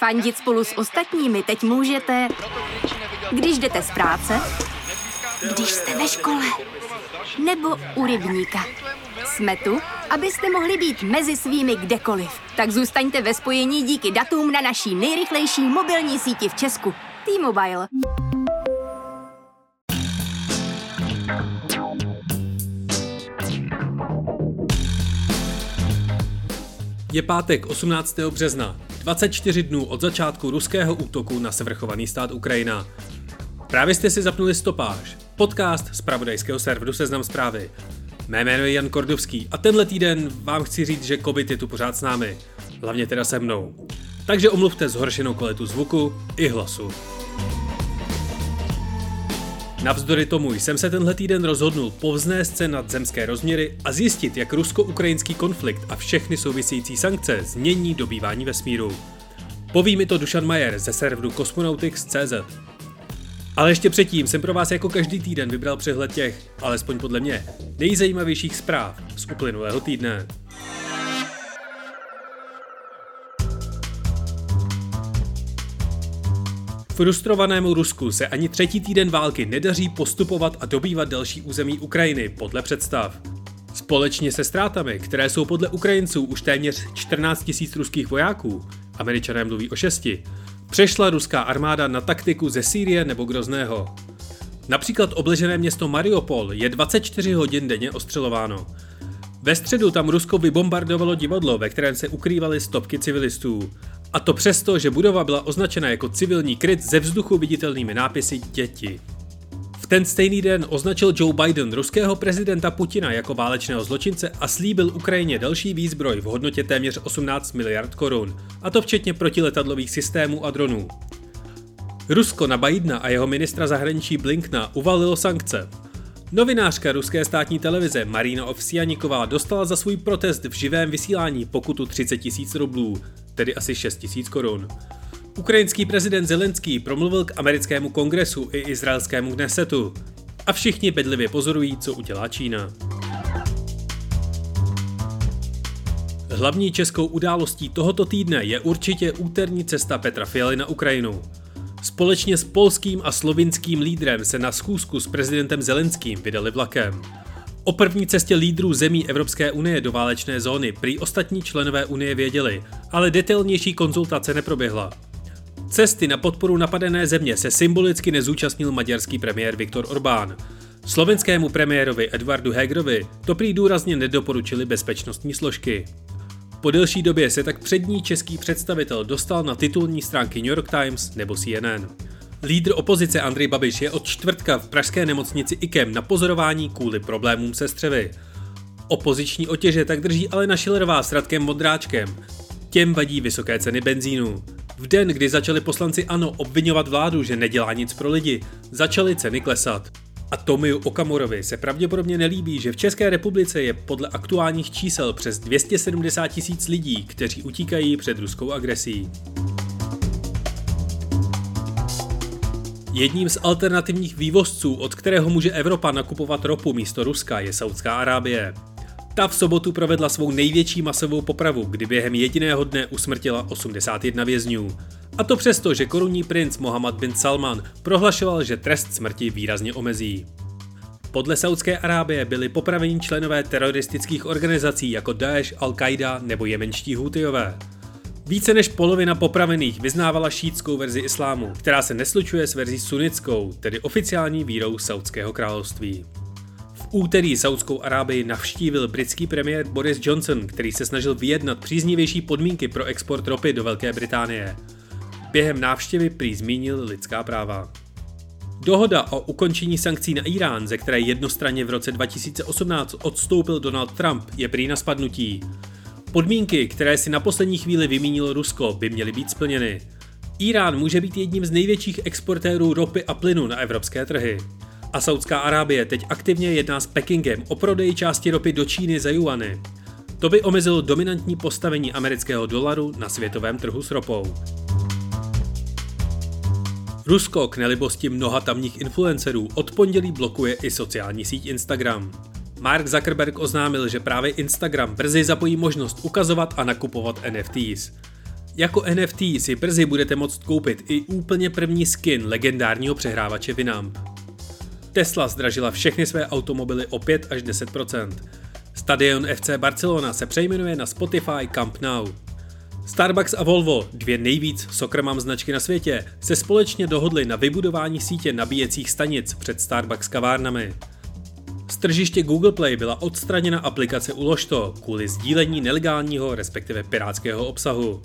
Fandit spolu s ostatními teď můžete, když jdete z práce, když jste ve škole, nebo u rybníka. Jsme tu, abyste mohli být mezi svými kdekoliv. Tak zůstaňte ve spojení díky datům na naší nejrychlejší mobilní síti v Česku. T-Mobile. Je pátek 18. března, 24 dnů od začátku ruského útoku na sevrchovaný stát Ukrajina. Právě jste si zapnuli stopáž, podcast z pravodajského serveru Seznam zprávy. Mé jméno je Jan Kordovský a tenhle týden vám chci říct, že COVID je tu pořád s námi. Hlavně teda se mnou. Takže omluvte zhoršenou kvalitu zvuku i hlasu. Navzdory tomu jsem se tenhle týden rozhodnul povznést se nad zemské rozměry a zjistit, jak rusko-ukrajinský konflikt a všechny související sankce změní dobývání vesmíru. Poví mi to Dušan Majer ze serveru Cosmonautics.cz. Ale ještě předtím jsem pro vás jako každý týden vybral přehled těch, alespoň podle mě, nejzajímavějších zpráv z uplynulého týdne. Frustrovanému Rusku se ani třetí týden války nedaří postupovat a dobývat další území Ukrajiny podle představ. Společně se ztrátami, které jsou podle Ukrajinců už téměř 14 000 ruských vojáků, američané mluví o šesti, přešla ruská armáda na taktiku ze Sýrie nebo Grozného. Například obležené město Mariupol je 24 hodin denně ostřelováno. Ve středu tam Rusko vybombardovalo divadlo, ve kterém se ukrývaly stopky civilistů. A to přesto, že budova byla označena jako civilní kryt ze vzduchu viditelnými nápisy děti. V ten stejný den označil Joe Biden ruského prezidenta Putina jako válečného zločince a slíbil Ukrajině další výzbroj v hodnotě téměř 18 miliard korun, a to včetně protiletadlových systémů a dronů. Rusko na Bidena a jeho ministra zahraničí Blinkna uvalilo sankce. Novinářka ruské státní televize Marina Ovsianiková dostala za svůj protest v živém vysílání pokutu 30 tisíc rublů, tedy asi 6 tisíc korun. Ukrajinský prezident Zelenský promluvil k americkému kongresu i izraelskému Knesetu. A všichni bedlivě pozorují, co udělá Čína. Hlavní českou událostí tohoto týdne je určitě úterní cesta Petra Fialy na Ukrajinu. Společně s polským a slovinským lídrem se na schůzku s prezidentem Zelenským vydali vlakem. O první cestě lídrů zemí Evropské unie do válečné zóny prý ostatní členové unie věděli, ale detailnější konzultace neproběhla. Cesty na podporu napadené země se symbolicky nezúčastnil maďarský premiér Viktor Orbán. Slovenskému premiérovi Edvardu Hegerovi to prý důrazně nedoporučili bezpečnostní složky. Po delší době se tak přední český představitel dostal na titulní stránky New York Times nebo CNN. Lídr opozice Andrej Babiš je od čtvrtka v pražské nemocnici IKEM na pozorování kvůli problémům se střevy. Opoziční otěže tak drží Alena Šilerová s Radkem Modráčkem. Těm vadí vysoké ceny benzínu. V den, kdy začali poslanci ANO obvinovat vládu, že nedělá nic pro lidi, začaly ceny klesat. A Tomiu Okamurovi se pravděpodobně nelíbí, že v České republice je podle aktuálních čísel přes 270 tisíc lidí, kteří utíkají před ruskou agresí. Jedním z alternativních vývozců, od kterého může Evropa nakupovat ropu místo Ruska, je Saudská Arábie. Ta v sobotu provedla svou největší masovou popravu, kdy během jediného dne usmrtila 81 vězňů. A to přesto, že korunní princ Mohammed bin Salman prohlašoval, že trest smrti výrazně omezí. Podle Saudské Arábie byli popraveni členové teroristických organizací jako Daesh, Al-Qaida nebo jemenští Hutijové. Více než polovina popravených vyznávala šítskou verzi islámu, která se neslučuje s verzí sunnickou, tedy oficiální vírou Saudského království. V úterý Saudskou Arábii navštívil britský premiér Boris Johnson, který se snažil vyjednat příznivější podmínky pro export ropy do Velké Británie. Během návštěvy prý zmínil lidská práva. Dohoda o ukončení sankcí na Irán, ze které jednostranně v roce 2018 odstoupil Donald Trump, je prý na spadnutí. Podmínky, které si na poslední chvíli vymínilo Rusko, by měly být splněny. Irán může být jedním z největších exportérů ropy a plynu na evropské trhy. A Saudská Arábie teď aktivně jedná s Pekingem o prodeji části ropy do Číny za juany. To by omezilo dominantní postavení amerického dolaru na světovém trhu s ropou. Rusko k nelibosti mnoha tamních influencerů od pondělí blokuje i sociální síť Instagram. Mark Zuckerberg oznámil, že právě Instagram brzy zapojí možnost ukazovat a nakupovat NFTs. Jako NFT si brzy budete moct koupit i úplně první skin legendárního přehrávače Winamp. Tesla zdražila všechny své automobily o 5 až 10% Stadion FC Barcelona se přejmenuje na Spotify Camp Nou. Starbucks a Volvo, dvě nejvíc sokrmam značky na světě, se společně dohodly na vybudování sítě nabíjecích stanic před Starbucks kavárnami. Z tržiště Google Play byla odstraněna aplikace Uložto kvůli sdílení nelegálního, respektive pirátského obsahu.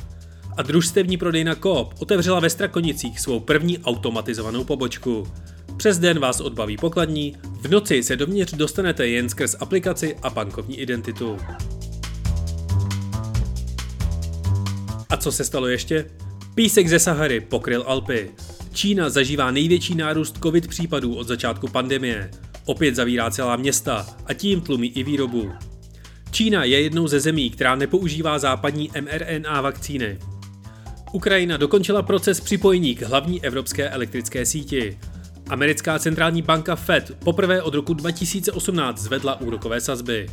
A družstevní prodejna Coop otevřela ve Strakonicích svou první automatizovanou pobočku. Přes den vás odbaví pokladní, v noci se dovnitř dostanete jen skrz aplikaci a bankovní identitu. A co se stalo ještě? Písek ze Sahary pokryl Alpy. Čína zažívá největší nárůst covid případů od začátku pandemie. Opět zavírá celá města a tím tlumí i výrobu. Čína je jednou ze zemí, která nepoužívá západní mRNA vakcíny. Ukrajina dokončila proces připojení k hlavní evropské elektrické síti. Americká centrální banka Fed poprvé od roku 2018 zvedla úrokové sazby.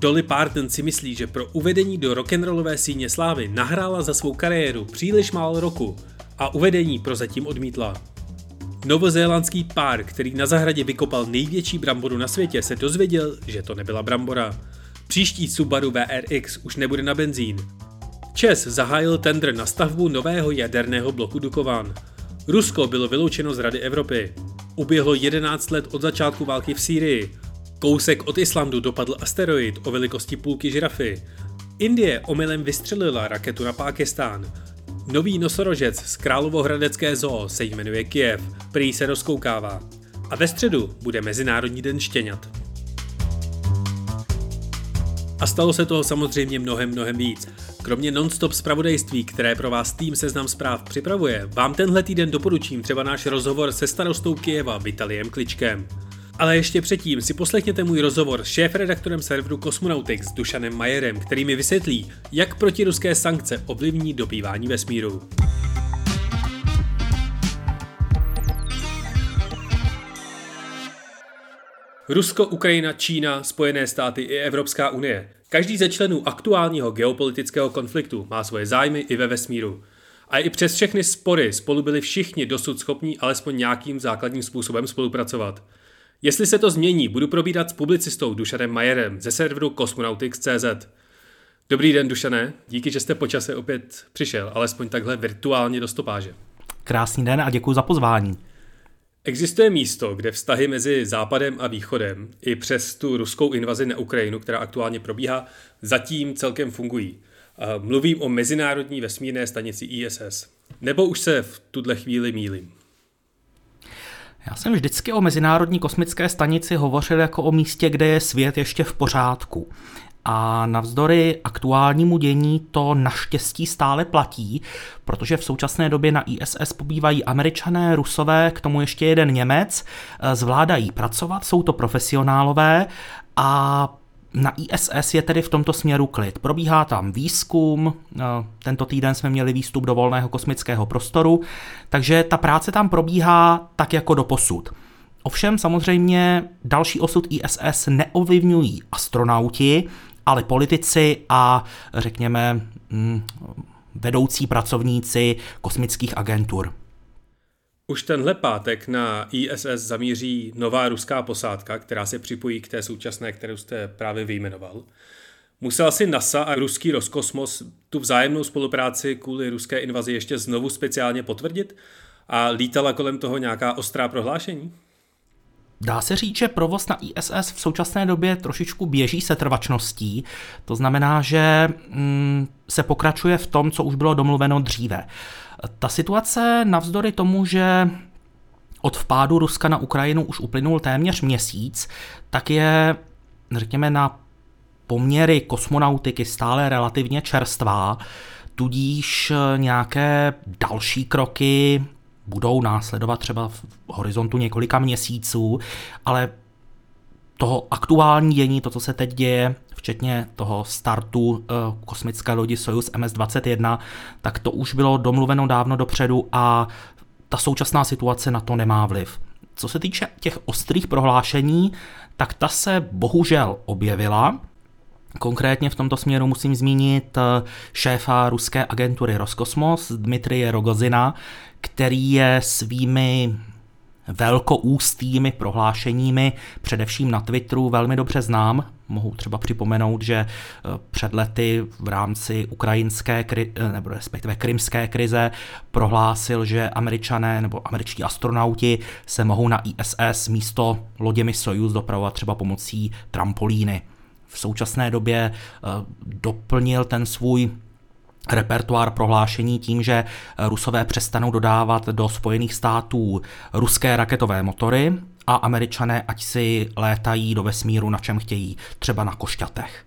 Dolly Parton si myslí, že pro uvedení do rock'n'rollové síně slávy nahrála za svou kariéru příliš málo roku a uvedení prozatím odmítla. Novozélandský pár, který na zahradě vykopal největší bramboru na světě, se dozvěděl, že to nebyla brambora. Příští Subaru VRX už nebude na benzín. Čes zahájil tender na stavbu nového jaderného bloku Dukovan. Rusko bylo vyloučeno z Rady Evropy. Uběhlo 11 let od začátku války v Sýrii. Kousek od Islandu dopadl asteroid o velikosti půlky žirafy. Indie omylem vystřelila raketu na Pákistán. Nový nosorožec z Královohradecké zoo se jmenuje Kiev, prý se rozkoukává. A ve středu bude Mezinárodní den štěňat. A stalo se toho samozřejmě mnohem, mnohem víc. Kromě non-stop zpravodajství, které pro vás tým Seznam zpráv připravuje, vám tenhle týden doporučím třeba náš rozhovor se starostou Kijeva Vitaliem Kličkem. Ale ještě předtím si poslechněte můj rozhovor s šéf-redaktorem serveru Cosmonautics Dušanem Majerem, který mi vysvětlí, jak protiruské sankce ovlivní dobývání vesmíru. Rusko, Ukrajina, Čína, Spojené státy i Evropská unie. Každý ze členů aktuálního geopolitického konfliktu má svoje zájmy i ve vesmíru. A i přes všechny spory spolu byli všichni dosud schopní alespoň nějakým základním způsobem spolupracovat. Jestli se to změní, budu probírat s publicistou Dušanem Majerem ze serveru Cosmonautics.cz. Dobrý den, Dušané, díky, že jste po čase opět přišel, alespoň takhle virtuálně do stopáže. Krásný den a děkuji za pozvání. Existuje místo, kde vztahy mezi Západem a Východem i přes tu ruskou invazi na Ukrajinu, která aktuálně probíhá, zatím celkem fungují. Mluvím o Mezinárodní vesmírné stanici ISS. Nebo už se v tuhle chvíli mílim? Já jsem vždycky o Mezinárodní kosmické stanici hovořil jako o místě, kde je svět ještě v pořádku. A navzdory aktuálnímu dění to naštěstí stále platí, protože v současné době na ISS pobývají američané, rusové, k tomu ještě jeden Němec, zvládají pracovat, jsou to profesionálové a na ISS je tedy v tomto směru klid. Probíhá tam výzkum, eh, tento týden jsme měli výstup do volného kosmického prostoru, takže ta práce tam probíhá tak jako do posud. Ovšem samozřejmě další osud ISS neovlivňují astronauti, ale politici a řekněme mm, vedoucí pracovníci kosmických agentur. Už tenhle pátek na ISS zamíří nová ruská posádka, která se připojí k té současné, kterou jste právě vyjmenoval. Musela si NASA a ruský Roskosmos tu vzájemnou spolupráci kvůli ruské invazi ještě znovu speciálně potvrdit? A lítala kolem toho nějaká ostrá prohlášení? Dá se říct, že provoz na ISS v současné době trošičku běží se trvačností. To znamená, že mm, se pokračuje v tom, co už bylo domluveno dříve. Ta situace navzdory tomu, že od vpádu Ruska na Ukrajinu už uplynul téměř měsíc, tak je, řekněme, na poměry kosmonautiky stále relativně čerstvá, tudíž nějaké další kroky budou následovat třeba v horizontu několika měsíců, ale toho aktuální dění, to, co se teď děje, včetně toho startu uh, kosmické lodi Soyuz MS-21, tak to už bylo domluveno dávno dopředu a ta současná situace na to nemá vliv. Co se týče těch ostrých prohlášení, tak ta se bohužel objevila. Konkrétně v tomto směru musím zmínit eh, šéfa ruské agentury Roskosmos Dmitrije Rogozina, který je svými velkoústými prohlášeními, především na Twitteru, velmi dobře znám. Mohu třeba připomenout, že eh, před lety v rámci ukrajinské, eh, nebo respektive krymské krize prohlásil, že američané nebo američtí astronauti se mohou na ISS místo loděmi Soyuz dopravovat třeba pomocí trampolíny. V současné době eh, doplnil ten svůj repertoár prohlášení tím, že Rusové přestanou dodávat do Spojených států ruské raketové motory a američané ať si létají do vesmíru na čem chtějí, třeba na košťatech.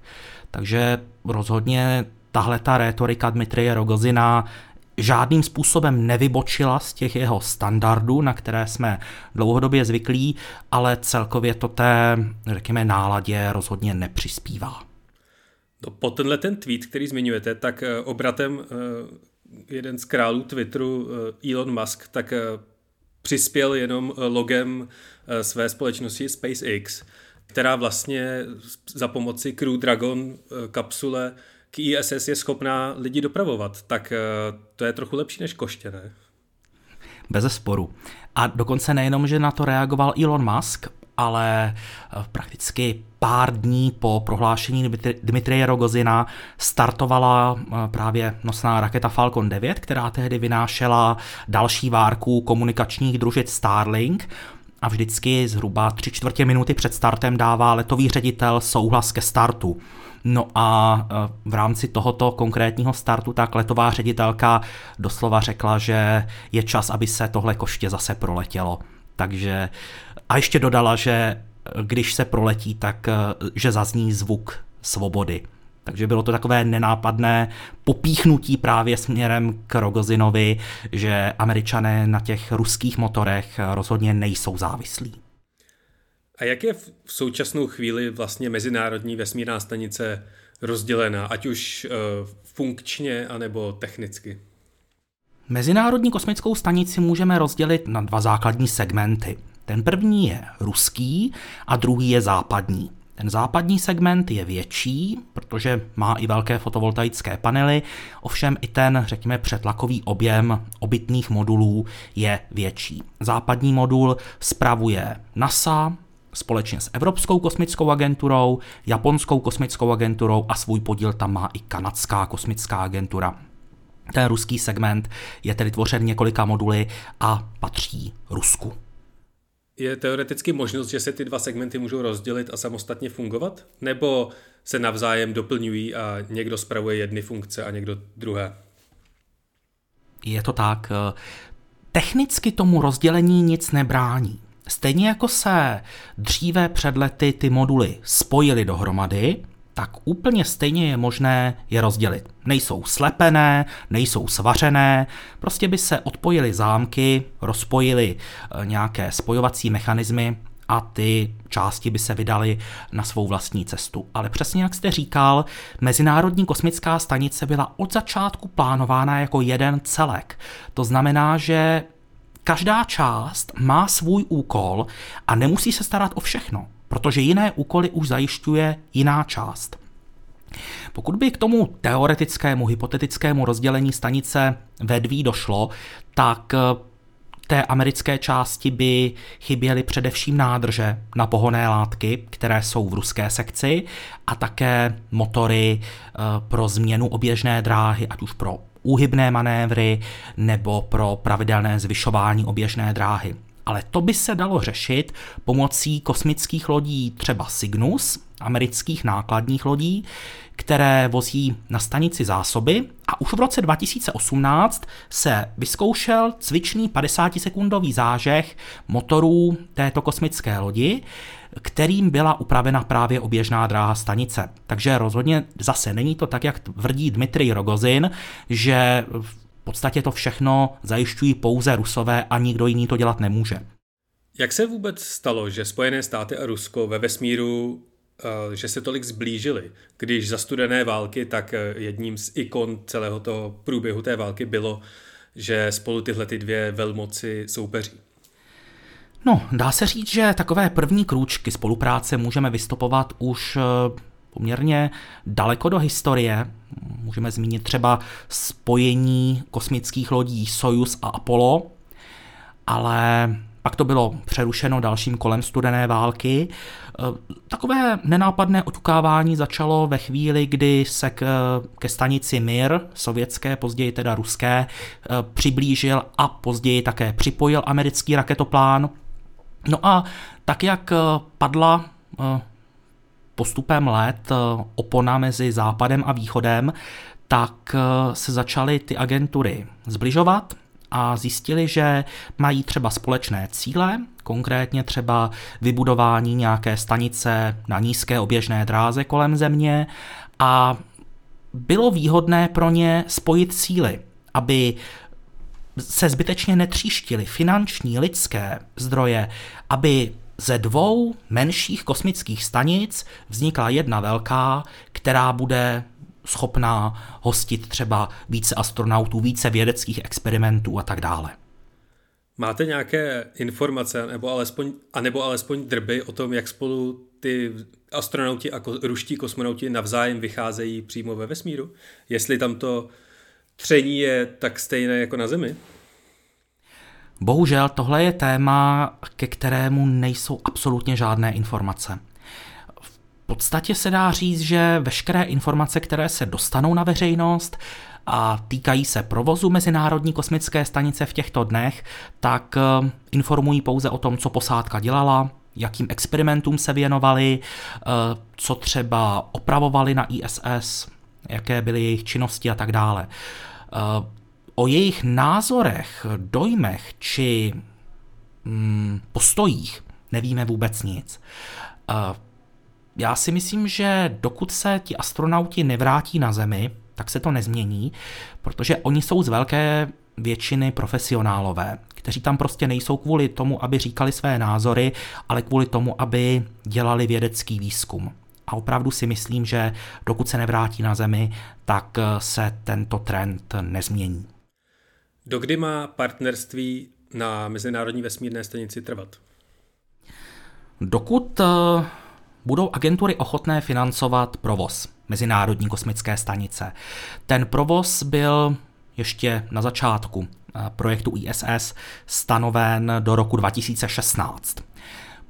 Takže rozhodně tahle ta rétorika Dmitrije Rogozina žádným způsobem nevybočila z těch jeho standardů, na které jsme dlouhodobě zvyklí, ale celkově to té, řekněme, náladě rozhodně nepřispívá. No, po tenhle ten tweet, který zmiňujete, tak eh, obratem eh, jeden z králů Twitteru, eh, Elon Musk, tak přispěl jenom logem své společnosti SpaceX, která vlastně za pomoci Crew Dragon kapsule k ISS je schopná lidi dopravovat. Tak to je trochu lepší než koště, ne? Bez sporu. A dokonce nejenom, že na to reagoval Elon Musk, ale eh, prakticky pár dní po prohlášení Dmitrije Rogozina startovala eh, právě nosná raketa Falcon 9, která tehdy vynášela další várku komunikačních družic Starlink, a vždycky zhruba tři čtvrtě minuty před startem dává letový ředitel souhlas ke startu. No a eh, v rámci tohoto konkrétního startu tak letová ředitelka doslova řekla, že je čas, aby se tohle koště zase proletělo. Takže a ještě dodala, že eh, když se proletí, tak eh, že zazní zvuk svobody. Takže bylo to takové nenápadné popíchnutí právě směrem k Rogozinovi, že američané na těch ruských motorech rozhodně nejsou závislí. A jak je v současnou chvíli vlastně mezinárodní vesmírná stanice rozdělená, ať už funkčně anebo technicky? Mezinárodní kosmickou stanici můžeme rozdělit na dva základní segmenty. Ten první je ruský a druhý je západní. Ten západní segment je větší, protože má i velké fotovoltaické panely, ovšem i ten, řekněme, přetlakový objem obytných modulů je větší. Západní modul spravuje NASA, společně s Evropskou kosmickou agenturou, Japonskou kosmickou agenturou a svůj podíl tam má i Kanadská kosmická agentura. Ten ruský segment je tedy tvořen několika moduly a patří Rusku. Je teoreticky možnost, že se ty dva segmenty můžou rozdělit a samostatně fungovat? Nebo se navzájem doplňují a někdo spravuje jedny funkce a někdo druhé? Je to tak. Technicky tomu rozdělení nic nebrání. Stejně jako se dříve před lety ty moduly spojily dohromady, tak úplně stejně je možné je rozdělit. Nejsou slepené, nejsou svařené, prostě by se odpojily zámky, rozpojily eh, nějaké spojovací mechanismy a ty části by se vydaly na svou vlastní cestu. Ale přesně jak jste říkal, Mezinárodní kosmická stanice byla od začátku plánována jako jeden celek. To znamená, že každá část má svůj úkol a nemusí se starat o všechno protože jiné úkoly už zajišťuje jiná část. Pokud by k tomu teoretickému, hypotetickému rozdělení stanice vedví došlo, tak eh, té americké části by chyběly především nádrže na pohonné látky, které jsou v ruské sekci, a také motory eh, pro změnu oběžné dráhy, ať už pro úhybné manévry nebo pro pravidelné zvyšování oběžné dráhy. Ale to by se dalo řešit pomocí kosmických lodí třeba Cygnus, amerických nákladních lodí, které vozí na stanici zásoby a už v roce 2018 se vyzkoušel cvičný 50-sekundový zážeh motorů této kosmické lodi, kterým byla upravena právě oběžná dráha stanice. Takže rozhodně zase není to tak, jak tvrdí Dmitrij Rogozin, že v podstatě to všechno zajišťují pouze Rusové a nikdo jiný to dělat nemůže. Jak se vůbec stalo, že Spojené státy a Rusko ve vesmíru eh, že se tolik zblížili, když za studené války, tak eh, jedním z ikon celého toho průběhu té války bylo, že spolu tyhle ty dvě velmoci soupeří. No, dá se říct, že takové první krůčky spolupráce můžeme vystupovat už eh, poměrně daleko do historie. Můžeme zmínit třeba spojení kosmických lodí Soyuz a Apollo, ale pak to bylo přerušeno dalším kolem studené války. E, takové nenápadné otukávání začalo ve chvíli, kdy se k, ke stanici Mir, sovětské, později teda ruské, e, přiblížil a později také připojil americký raketoplán. No a tak, jak padla e, postupem let opona mezi západem a východem, tak se začaly ty agentury zbližovat a zjistili, že mají třeba společné cíle, konkrétně třeba vybudování nějaké stanice na nízké oběžné dráze kolem země a bylo výhodné pro ně spojit síly, aby se zbytečně netříštily finanční, lidské zdroje, aby ze dvou menších kosmických stanic vznikla jedna velká, která bude schopná hostit třeba více astronautů, více vědeckých experimentů a tak dále. Máte nějaké informace nebo alespoň, anebo alespoň drby o tom, jak spolu ty astronauti a ruští kosmonauti navzájem vycházejí přímo ve vesmíru? Jestli tam to tření je tak stejné jako na Zemi? Bohužel tohle je téma, ke kterému nejsou absolutně žádné informace podstatě se dá říct, že veškeré informace, které se dostanou na veřejnost a týkají se provozu Mezinárodní kosmické stanice v těchto dnech, tak eh, informují pouze o tom, co posádka dělala, jakým experimentům se věnovali, eh, co třeba opravovali na ISS, jaké byly jejich činnosti a tak dále. Eh, o jejich názorech, dojmech či mm, postojích nevíme vůbec nic já si myslím, že dokud se ti astronauti nevrátí na Zemi, tak se to nezmění, protože oni jsou z velké většiny profesionálové, kteří tam prostě nejsou kvůli tomu, aby říkali své názory, ale kvůli tomu, aby dělali vědecký výzkum. A opravdu si myslím, že dokud se nevrátí na Zemi, tak se tento trend nezmění. Dokdy má partnerství na Mezinárodní vesmírné stanici trvat? Dokud eh, budou agentury ochotné financovat provoz Mezinárodní kosmické stanice. Ten provoz byl ještě na začátku eh, projektu ISS stanoven do roku 2016.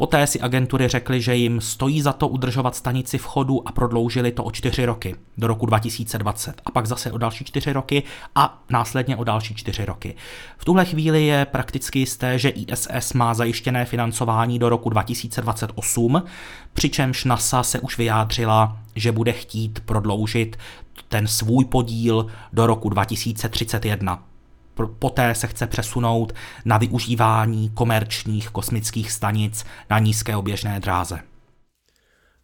Poté si agentury řekly, že jim stojí za to udržovat stanici v chodu a prodloužili to o čtyři roky do roku 2020 a pak zase o další čtyři roky a následně o další čtyři roky. V tuhle chvíli je prakticky jisté, že ISS má zajištěné financování do roku 2028, přičemž NASA se už vyjádřila, že bude chtít prodloužit ten svůj podíl do roku 2031 poté se chce přesunout na využívání komerčních kosmických stanic na nízké oběžné dráze.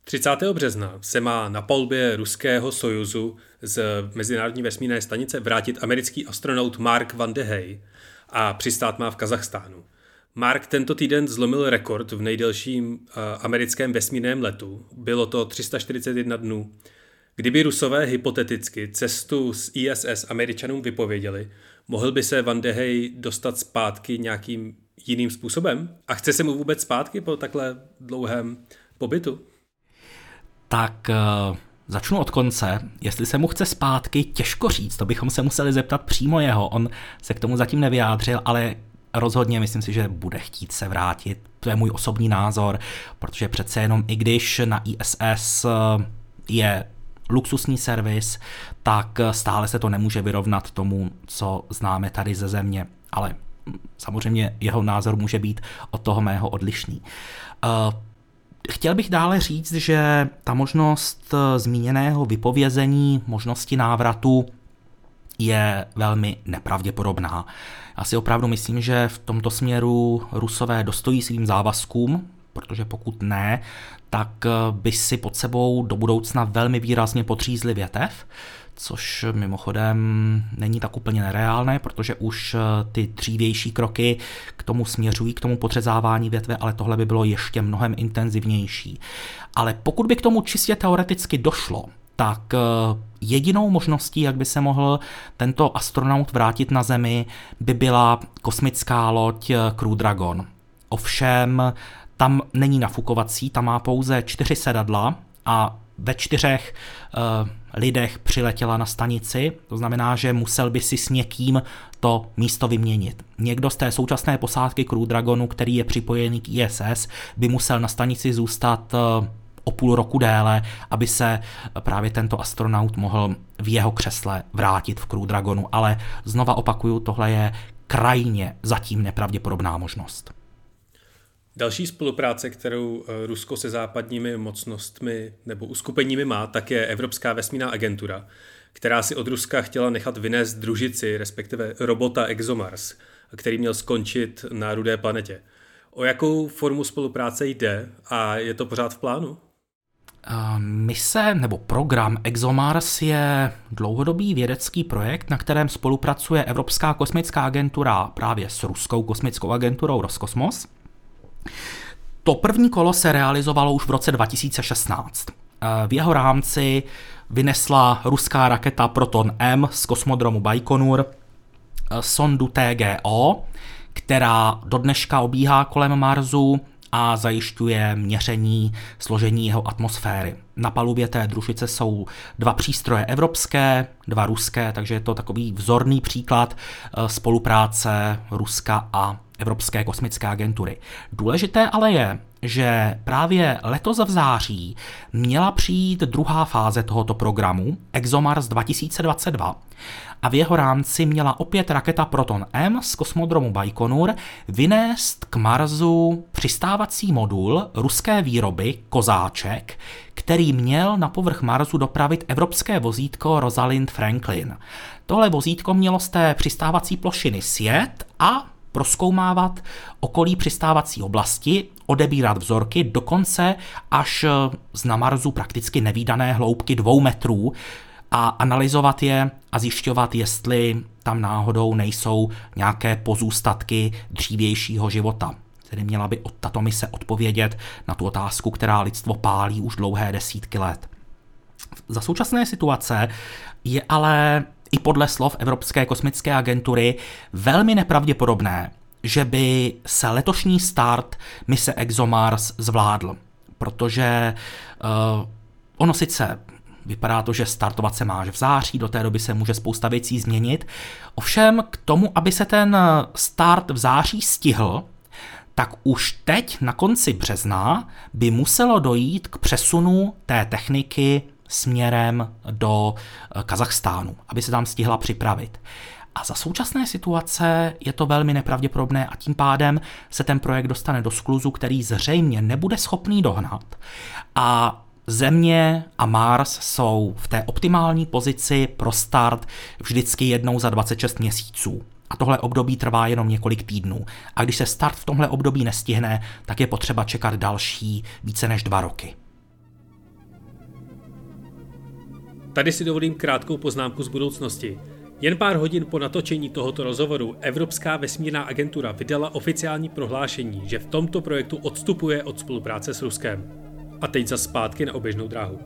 30. března se má na palbě ruského Sojuzu z Mezinárodní vesmírné stanice vrátit americký astronaut Mark Van de Hey a přistát má v Kazachstánu. Mark tento týden zlomil rekord v nejdelším uh, americkém vesmírném letu. Bylo to 341 dnů. Kdyby Rusové hypoteticky cestu z ISS Američanům vypověděli, mohl by se Van de Hey dostat zpátky nějakým jiným způsobem? A chce se mu vůbec zpátky po takhle dlouhém pobytu? Tak uh, začnu od konce. Jestli se mu chce zpátky, těžko říct, to bychom se museli zeptat přímo jeho. On se k tomu zatím nevyjádřil, ale rozhodně myslím si, že bude chtít se vrátit. To je můj osobní názor, protože přece jenom i když na ISS eh, je luxusní servis, tak stále se to nemůže vyrovnat tomu, co známe tady ze země. Ale samozřejmě jeho názor může být od toho mého odlišný. Eh, chtěl bych dále říct, že ta možnost zmíněného vypovězení, možnosti návratu je velmi nepravděpodobná. Já si opravdu myslím, že v tomto směru Rusové dostojí svým závazkům, protože pokud ne, tak eh, by si pod sebou do budoucna velmi výrazně potřízli větev, což mimochodem není tak úplně nereálné, protože už eh, ty dřívější kroky k tomu směřují, k tomu potřezávání větve, ale tohle by bylo ještě mnohem intenzivnější. Ale pokud by k tomu čistě teoreticky došlo, tak eh, jedinou možností, jak by se mohl tento astronaut vrátit na Zemi, by byla kosmická loď Crew Dragon. Ovšem tam není nafukovací, tam má pouze čtyři sedadla a ve čtyřech uh, lidech přiletěla na stanici, to znamená, že musel by si s někým to místo vyměnit. Někdo z té současné posádky Crew Dragonu, který je připojený k ISS, by musel na stanici zůstat uh, o půl roku déle, aby se právě tento astronaut mohl v jeho křesle vrátit v Crew Dragonu. Ale znova opakuju, tohle je krajně zatím nepravděpodobná možnost. Další spolupráce, kterou eh, Rusko se západními mocnostmi nebo uskupeními má, tak je Evropská vesmírná agentura, která si od Ruska chtěla nechat vynést družici, respektive robota ExoMars, který měl skončit na rudé planetě. O jakou formu spolupráce jde a je to pořád v plánu? Mise nebo program ExoMars je dlouhodobý vědecký projekt, na kterém spolupracuje Evropská kosmická agentura právě s ruskou kosmickou agenturou Roskosmos. To první kolo se realizovalo už v roce 2016. V jeho rámci vynesla ruská raketa Proton M z kosmodromu Baikonur sondu TGO, která do dneška obíhá kolem Marsu a zajišťuje měření složení jeho atmosféry. Na palubě té družice jsou dva přístroje evropské, dva ruské, takže je to takový vzorný příklad eh, spolupráce Ruska a Evropské kosmické agentury. Důležité ale je, že právě letos v září měla přijít druhá fáze tohoto programu, ExoMars 2022, a v jeho rámci měla opět raketa Proton M z kosmodromu Baikonur vynést k Marsu přistávací modul ruské výroby Kozáček, který měl na povrch Marsu dopravit evropské vozítko Rosalind Franklin. Tohle vozítko mělo z té přistávací plošiny sjet a proskoumávat okolí přistávací oblasti, odebírat vzorky dokonce až z na Marsu prakticky nevýdané hloubky dvou metrů a analyzovat je a zjišťovat, jestli tam náhodou nejsou nějaké pozůstatky dřívějšího života. Tedy měla by od tato mise odpovědět na tu otázku, která lidstvo pálí už dlouhé desítky let. Za současné situace je ale i podle slov Evropské kosmické agentury velmi nepravděpodobné, že by se letošní start mise ExoMars zvládl, protože uh, ono sice vypadá to, že startovat se má v září, do té doby se může spousta věcí změnit. Ovšem k tomu, aby se ten start v září stihl, tak už teď na konci března by muselo dojít k přesunu té techniky směrem do eh, Kazachstánu, aby se tam stihla připravit. A za současné situace je to velmi nepravděpodobné a tím pádem se ten projekt dostane do skluzu, který zřejmě nebude schopný dohnat. A Země a Mars jsou v té optimální pozici pro start vždycky jednou za 26 měsíců. A tohle období trvá jenom několik týdnů. A když se start v tomhle období nestihne, tak je potřeba čekat další více než dva roky. Tady si dovolím krátkou poznámku z budoucnosti. Jen pár hodin po natočení tohoto rozhovoru Evropská vesmírná agentura vydala oficiální prohlášení, že v tomto projektu odstupuje od spolupráce s Ruskem. A teď za zpátky na oběžnou dráhu.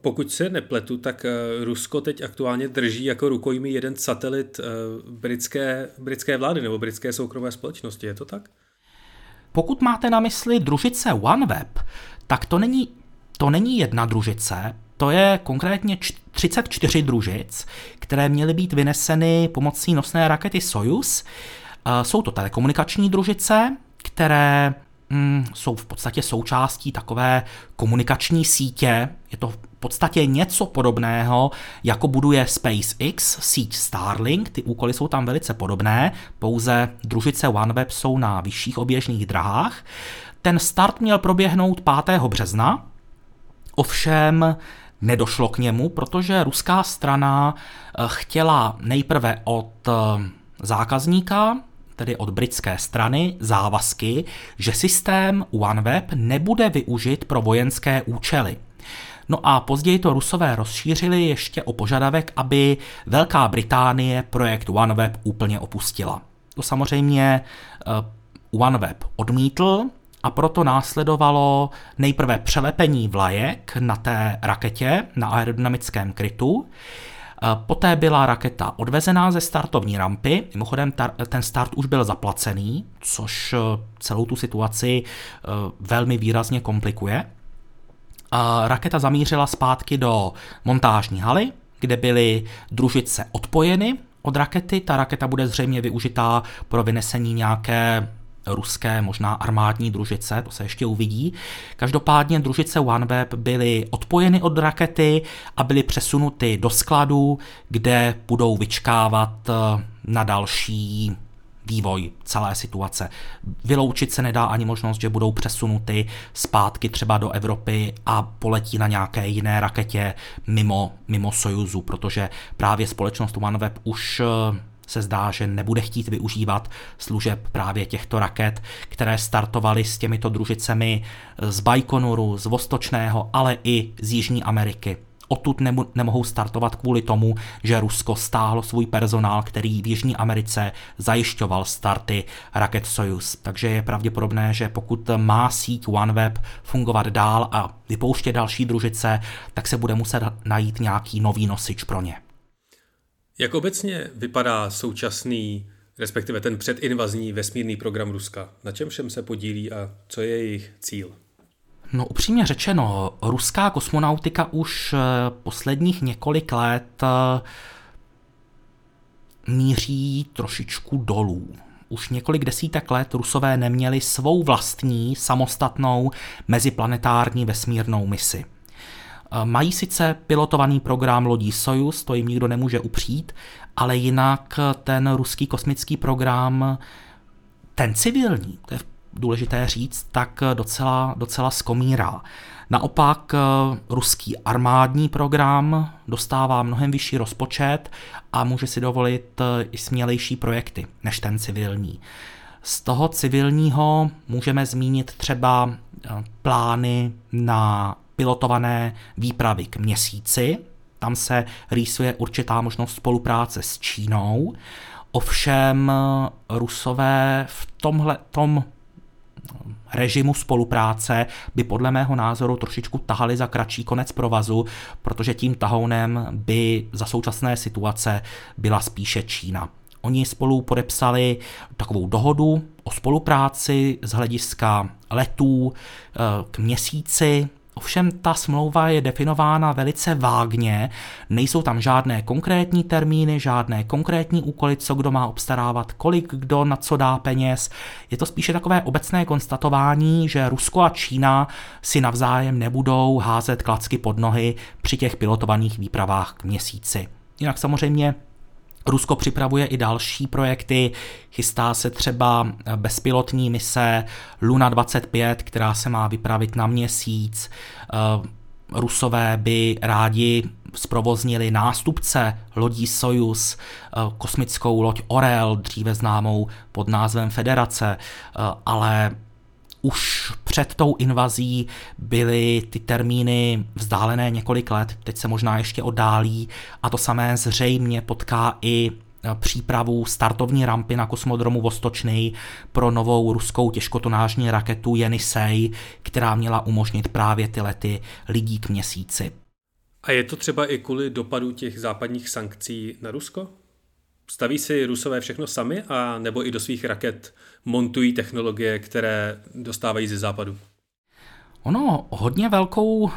Pokud se nepletu, tak eh, Rusko teď aktuálně drží jako rukojmí jeden satelit eh, britské, britské vlády nebo britské soukromé společnosti. Je to tak? Pokud máte na mysli družice OneWeb, tak to není, to není jedna družice, to je konkrétně 34 družic, které měly být vyneseny pomocí nosné rakety Soyuz. Eh, jsou to telekomunikační družice, které mm, jsou v podstatě součástí takové komunikační sítě. Je to v podstatě něco podobného, jako buduje SpaceX, síť Starlink. Ty úkoly jsou tam velice podobné, pouze družice OneWeb jsou na vyšších oběžných drahách. Ten start měl proběhnout 5. března, ovšem nedošlo k němu, protože ruská strana eh, chtěla nejprve od eh, zákazníka tedy od britské strany, závazky, že systém OneWeb nebude využit pro vojenské účely. No a později to Rusové rozšířili ještě o požadavek, aby Velká Británie projekt OneWeb úplně opustila. To samozřejmě uh, OneWeb odmítl a proto následovalo nejprve přelepení vlajek na té raketě na aerodynamickém krytu Poté byla raketa odvezená ze startovní rampy, mimochodem ten start už byl zaplacený, což celou tu situaci velmi výrazně komplikuje. Raketa zamířila zpátky do montážní haly, kde byly družice odpojeny od rakety. Ta raketa bude zřejmě využitá pro vynesení nějaké ruské, možná armádní družice, to se ještě uvidí. Každopádně družice OneWeb byly odpojeny od rakety a byly přesunuty do skladu, kde budou vyčkávat eh, na další vývoj celé situace. Vyloučit se nedá ani možnost, že budou přesunuty zpátky třeba do Evropy a poletí na nějaké jiné raketě mimo, mimo Sojuzu, protože právě společnost OneWeb už eh, se zdá, že nebude chtít využívat služeb právě těchto raket, které startovaly s těmito družicemi z Baikonuru, z Vostočného, ale i z Jižní Ameriky. Odtud nemohou startovat kvůli tomu, že Rusko stáhlo svůj personál, který v Jižní Americe zajišťoval starty raket Soyuz. Takže je pravděpodobné, že pokud má síť OneWeb fungovat dál a vypouštět další družice, tak se bude muset najít nějaký nový nosič pro ně. Jak obecně vypadá současný, respektive ten předinvazní vesmírný program Ruska? Na čem všem se podílí a co je jejich cíl? No upřímně řečeno, ruská kosmonautika už eh, posledních několik let eh, míří trošičku dolů. Už několik desítek let Rusové neměli svou vlastní samostatnou meziplanetární vesmírnou misi. Eh, mají sice pilotovaný program lodí Soyuz, to jim nikdo nemůže upřít, ale jinak ten ruský kosmický program, ten civilní, to je důležité říct, tak docela, docela skomírá. Naopak eh, ruský armádní program dostává mnohem vyšší rozpočet a může si dovolit eh, i smělejší projekty než ten civilní. Z toho civilního můžeme zmínit třeba plány na pilotované výpravy k měsíci. Tam se rýsuje určitá možnost spolupráce s Čínou. Ovšem Rusové v tomhle tom režimu spolupráce by podle mého názoru trošičku tahali za kratší konec provazu, protože tím tahounem by za současné situace byla spíše Čína. Oni spolu podepsali takovou dohodu o spolupráci z hlediska letů eh, k měsíci, Ovšem ta smlouva je definována velice vágně, nejsou tam žádné konkrétní termíny, žádné konkrétní úkoly, co kdo má obstarávat, kolik kdo na co dá peněz. Je to spíše takové obecné konstatování, že Rusko a Čína si navzájem nebudou házet klacky pod nohy při těch pilotovaných výpravách k měsíci. Jinak samozřejmě Rusko připravuje i další projekty, chystá se třeba bezpilotní mise Luna 25, která se má vypravit na měsíc. Eh, Rusové by rádi zprovoznili nástupce lodí Soyuz, eh, kosmickou loď Orel, dříve známou pod názvem Federace, eh, ale už před tou invazí byly ty termíny vzdálené několik let, teď se možná ještě oddálí a to samé zřejmě potká i e, přípravu startovní rampy na kosmodromu Vostočný pro novou ruskou těžkotonážní raketu Jenisej, která měla umožnit právě ty lety lidí k měsíci. A je to třeba i kvůli dopadu těch západních sankcí na Rusko? Staví si Rusové všechno sami a nebo i do svých raket montují technologie, které dostávají ze západu? Ono hodně velkou uh,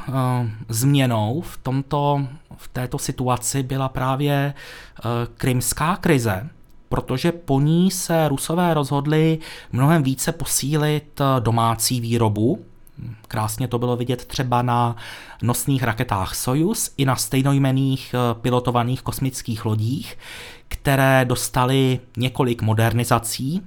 změnou v, tomto, v této situaci byla právě uh, krymská krize, protože po ní se Rusové rozhodli mnohem více posílit eh, domácí výrobu. Krásně to bylo vidět třeba na nosných raketách Soyuz i na stejnojmených pilotovaných kosmických lodích, které dostaly několik modernizací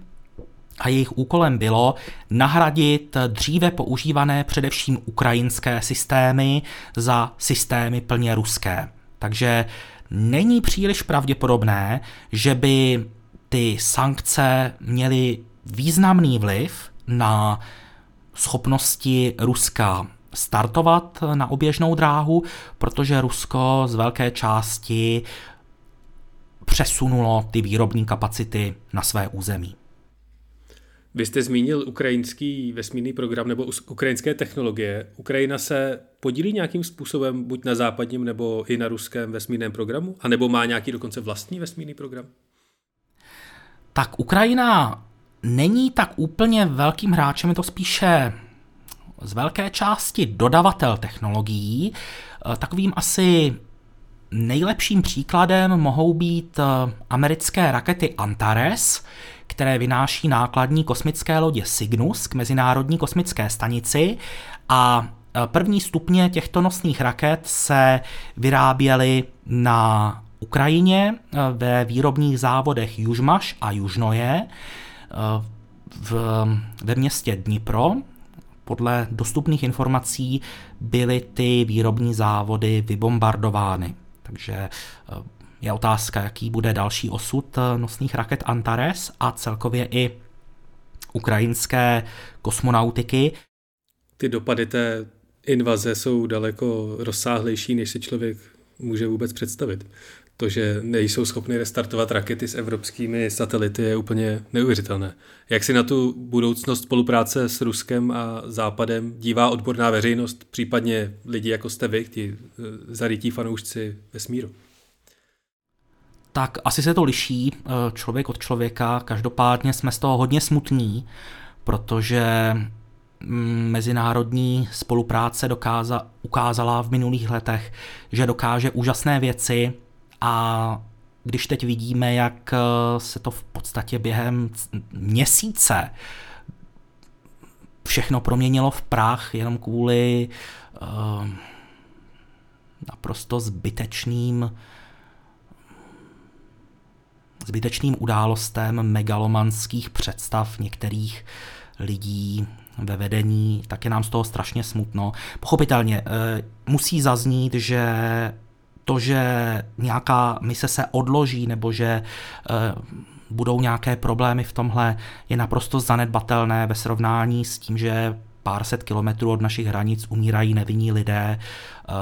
a jejich úkolem bylo nahradit dříve používané především ukrajinské systémy za systémy plně ruské. Takže není příliš pravděpodobné, že by ty sankce měly významný vliv na schopnosti Ruska startovat na oběžnou dráhu, protože Rusko z velké části přesunulo ty výrobní kapacity na své území. Vy jste zmínil ukrajinský vesmírný program nebo ukrajinské technologie. Ukrajina se podílí nějakým způsobem buď na západním nebo i na ruském vesmírném programu? A nebo má nějaký dokonce vlastní vesmírný program? Tak Ukrajina není tak úplně velkým hráčem, je to spíše z velké části dodavatel technologií. Eh, takovým asi nejlepším příkladem mohou být eh, americké rakety Antares, které vynáší nákladní kosmické lodě Cygnus k Mezinárodní kosmické stanici a e, první stupně těchto nosných raket se vyráběly na Ukrajině e, ve výrobních závodech Južmaš a Južnoje v, ve městě Dnipro. Podle dostupných informací byly ty výrobní závody vybombardovány. Takže je otázka, jaký bude další osud eh, nosných raket Antares a celkově i ukrajinské kosmonautiky. Ty dopady té invaze jsou daleko rozsáhlejší, než si člověk může vůbec představit. To, že nejsou schopny restartovat rakety s evropskými satelity, je úplně neuvěřitelné. Jak si na tu budoucnost spolupráce s Ruskem a Západem dívá odborná veřejnost, případně lidi jako jste vy, ti eh, zarytí fanoušci vesmíru? tak asi se to liší eh, člověk od člověka. Každopádně jsme z toho hodně smutní, protože mm, mezinárodní spolupráce dokáza, ukázala v minulých letech, že dokáže úžasné věci a když teď vidíme, jak eh, se to v podstatě během měsíce všechno proměnilo v prach jenom kvůli uh, naprosto zbytečným zbytečným událostem megalomanských představ některých lidí ve vedení, tak je nám z toho strašně smutno. Pochopitelně eh, musí zaznít, že to, že nějaká mise se odloží nebo že eh, budou nějaké problémy v tomhle, je naprosto zanedbatelné ve srovnání s tím, že pár set kilometrů od našich hranic umírají nevinní lidé, eh,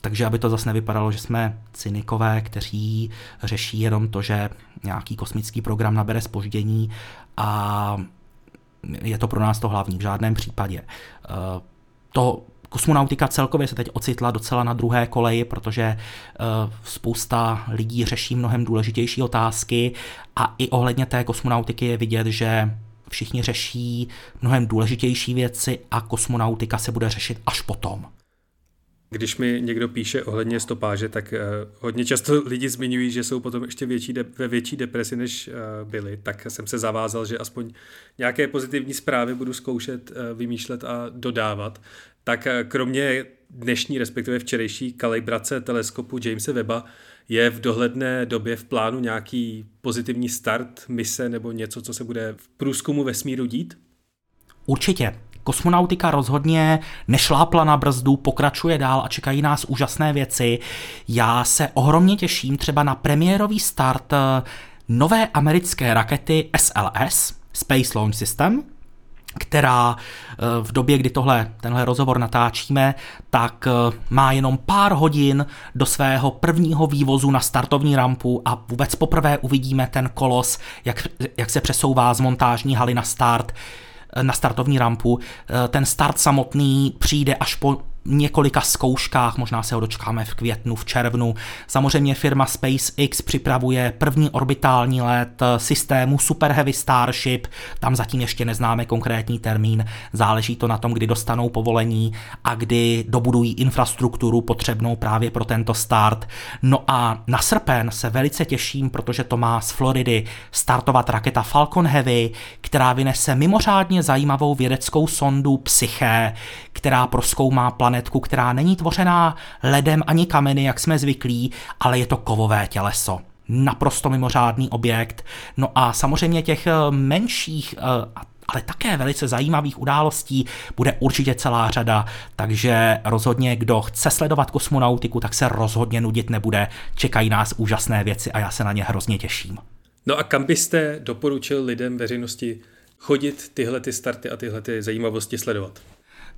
takže aby to zase nevypadalo, že jsme cynikové, kteří řeší jenom to, že nějaký kosmický program nabere spoždění a je to pro nás to hlavní v žádném případě. Eh, to kosmonautika celkově se teď ocitla docela na druhé koleji, protože eh, spousta lidí řeší mnohem důležitější otázky a i ohledně té kosmonautiky je vidět, že všichni řeší mnohem důležitější věci a kosmonautika se bude řešit až potom. Když mi někdo píše ohledně stopáže, tak uh, hodně často lidi zmiňují, že jsou potom ještě větší de- ve větší depresi, než uh, byli, tak jsem se zavázal, že aspoň nějaké pozitivní zprávy budu zkoušet uh, vymýšlet a dodávat. Tak uh, kromě dnešní, respektive včerejší kalibrace teleskopu Jamesa Weba, je v dohledné době v plánu nějaký pozitivní start mise nebo něco, co se bude v průzkumu vesmíru dít? Určitě. Kosmonautika rozhodně nešlápla na brzdu, pokračuje dál a čekají nás úžasné věci. Já se ohromně těším třeba na premiérový start eh, nové americké rakety SLS, Space Launch System, která eh, v době, kdy tohle, tenhle rozhovor natáčíme, tak eh, má jenom pár hodin do svého prvního vývozu na startovní rampu a vůbec poprvé uvidíme ten kolos, jak, jak se přesouvá z montážní haly na start na startovní rampu. Eh, ten start samotný přijde až po několika zkouškách, možná se ho dočkáme v květnu, v červnu. Samozřejmě firma SpaceX připravuje první orbitální let systému Super Heavy Starship, tam zatím ještě neznáme konkrétní termín, záleží to na tom, kdy dostanou povolení a kdy dobudují infrastrukturu potřebnou právě pro tento start. No a na srpen se velice těším, protože to má z Floridy startovat raketa Falcon Heavy, která vynese mimořádně zajímavou vědeckou sondu Psyche, která proskoumá planetku, která není tvořená ledem ani kameny, jak jsme zvyklí, ale je to kovové těleso naprosto mimořádný objekt. No a samozřejmě těch eh, menších eh, ale také velice zajímavých událostí bude určitě celá řada, takže rozhodně, kdo chce sledovat kosmonautiku, tak se rozhodně nudit nebude. Čekají nás úžasné věci a já se na ně hrozně těším. No a kam byste doporučil lidem veřejnosti chodit tyhle ty starty a tyhle ty zajímavosti sledovat?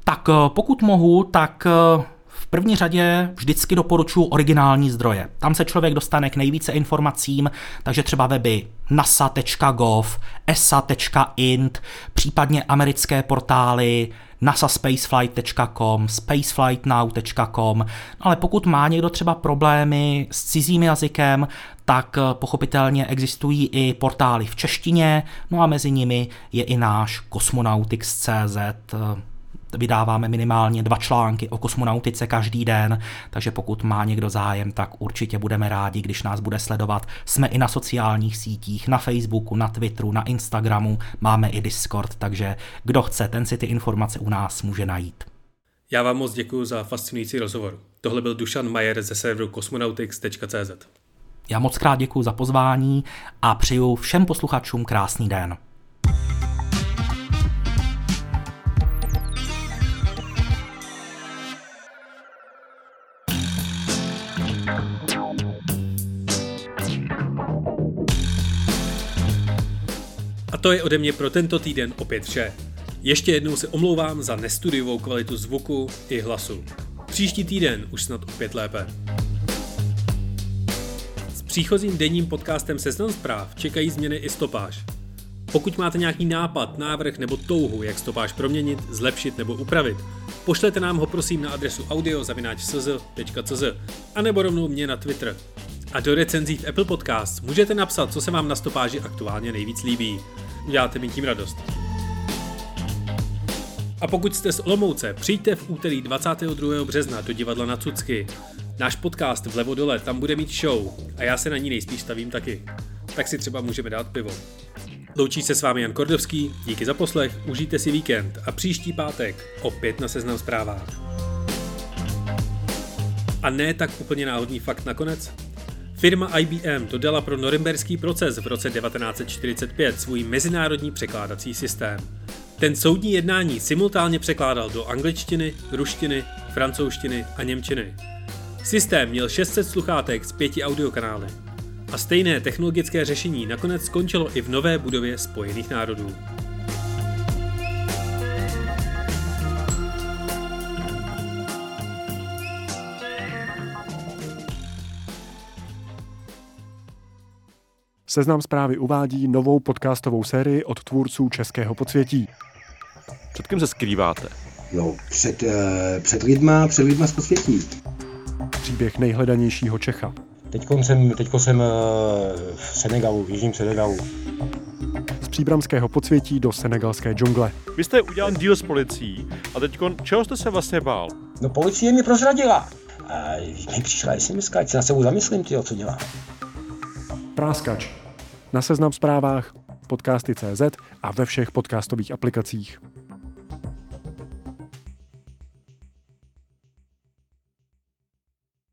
Tak eh, pokud mohu, tak eh, V první řadě vždycky doporučuji originální zdroje. Tam se člověk dostane k nejvíce informacím, takže třeba weby nasa.gov, esa.int, případně americké portály nasaspaceflight.com, spaceflightnow.com, ale pokud má někdo třeba problémy s cizím jazykem, tak pochopitelně existují i portály v češtině, no a mezi nimi je i náš Cosmonautics.cz, vydáváme minimálně dva články o kosmonautice každý den, takže pokud má někdo zájem, tak určitě budeme rádi, když nás bude sledovat. Jsme i na sociálních sítích, na Facebooku, na Twitteru, na Instagramu, máme i Discord, takže kdo chce, ten si ty informace u nás může najít. Já vám moc děkuji za fascinující rozhovor. Tohle byl Dušan Majer ze serveru cosmonautics.cz. Já moc krát děkuji za pozvání a přeju všem posluchačům krásný den. A to je ode mě pro tento týden opět vše. Ještě jednou se omlouvám za nestudiovou kvalitu zvuku i hlasu. Příští týden už snad opět lépe. S příchozím denním podcastem Seznam zpráv čekají změny i stopáž. Pokud máte nějaký nápad, návrh nebo touhu, jak stopáž proměnit, zlepšit nebo upravit, pošlete nám ho prosím na adresu audio.cz a nebo rovnou mě na Twitter. A do recenzí v Apple Podcast můžete napsat, co se vám na stopáži aktuálně nejvíc líbí. Děláte mi tím radost. A pokud jste z Olomouce, přijďte v úterý 22. března do divadla na Cucky. Náš podcast vlevo dole tam bude mít show a já se na ní nejspíš stavím taky. Tak si třeba můžeme dát pivo. Loučí se s vámi Jan Kordovský, díky za poslech, užijte si víkend a příští pátek opět na seznam zprávách. A ne tak úplně náhodný fakt nakonec? Firma IBM dodala pro norimberský proces v roce 1945 svůj mezinárodní překládací systém. Ten soudní jednání simultánně překládal do angličtiny, ruštiny, francouzštiny a němčiny. Systém měl 600 sluchátek s pěti audiokanály. A stejné technologické řešení nakonec skončilo i v nové budově Spojených národů. Seznam zprávy uvádí novou podcastovou sérii od tvůrců Českého podsvětí. Před kým se skrýváte? No, před, uh, před lidma, před lidma z podsvětí. Příběh nejhledanějšího Čecha. Teďko jsem, teďko jsem uh, v Senegalu, v jižním Senegalu. Z příbramského podsvětí do senegalské džungle. Vy jste udělal díl s policií a teď čeho jste se vlastně bál? No policie mi prozradila. A mi přišla SMS, ať se na sebou zamyslím, tyjo, co dělám. Práskač. Na seznam zprávách, podcasty.cz a ve všech podcastových aplikacích.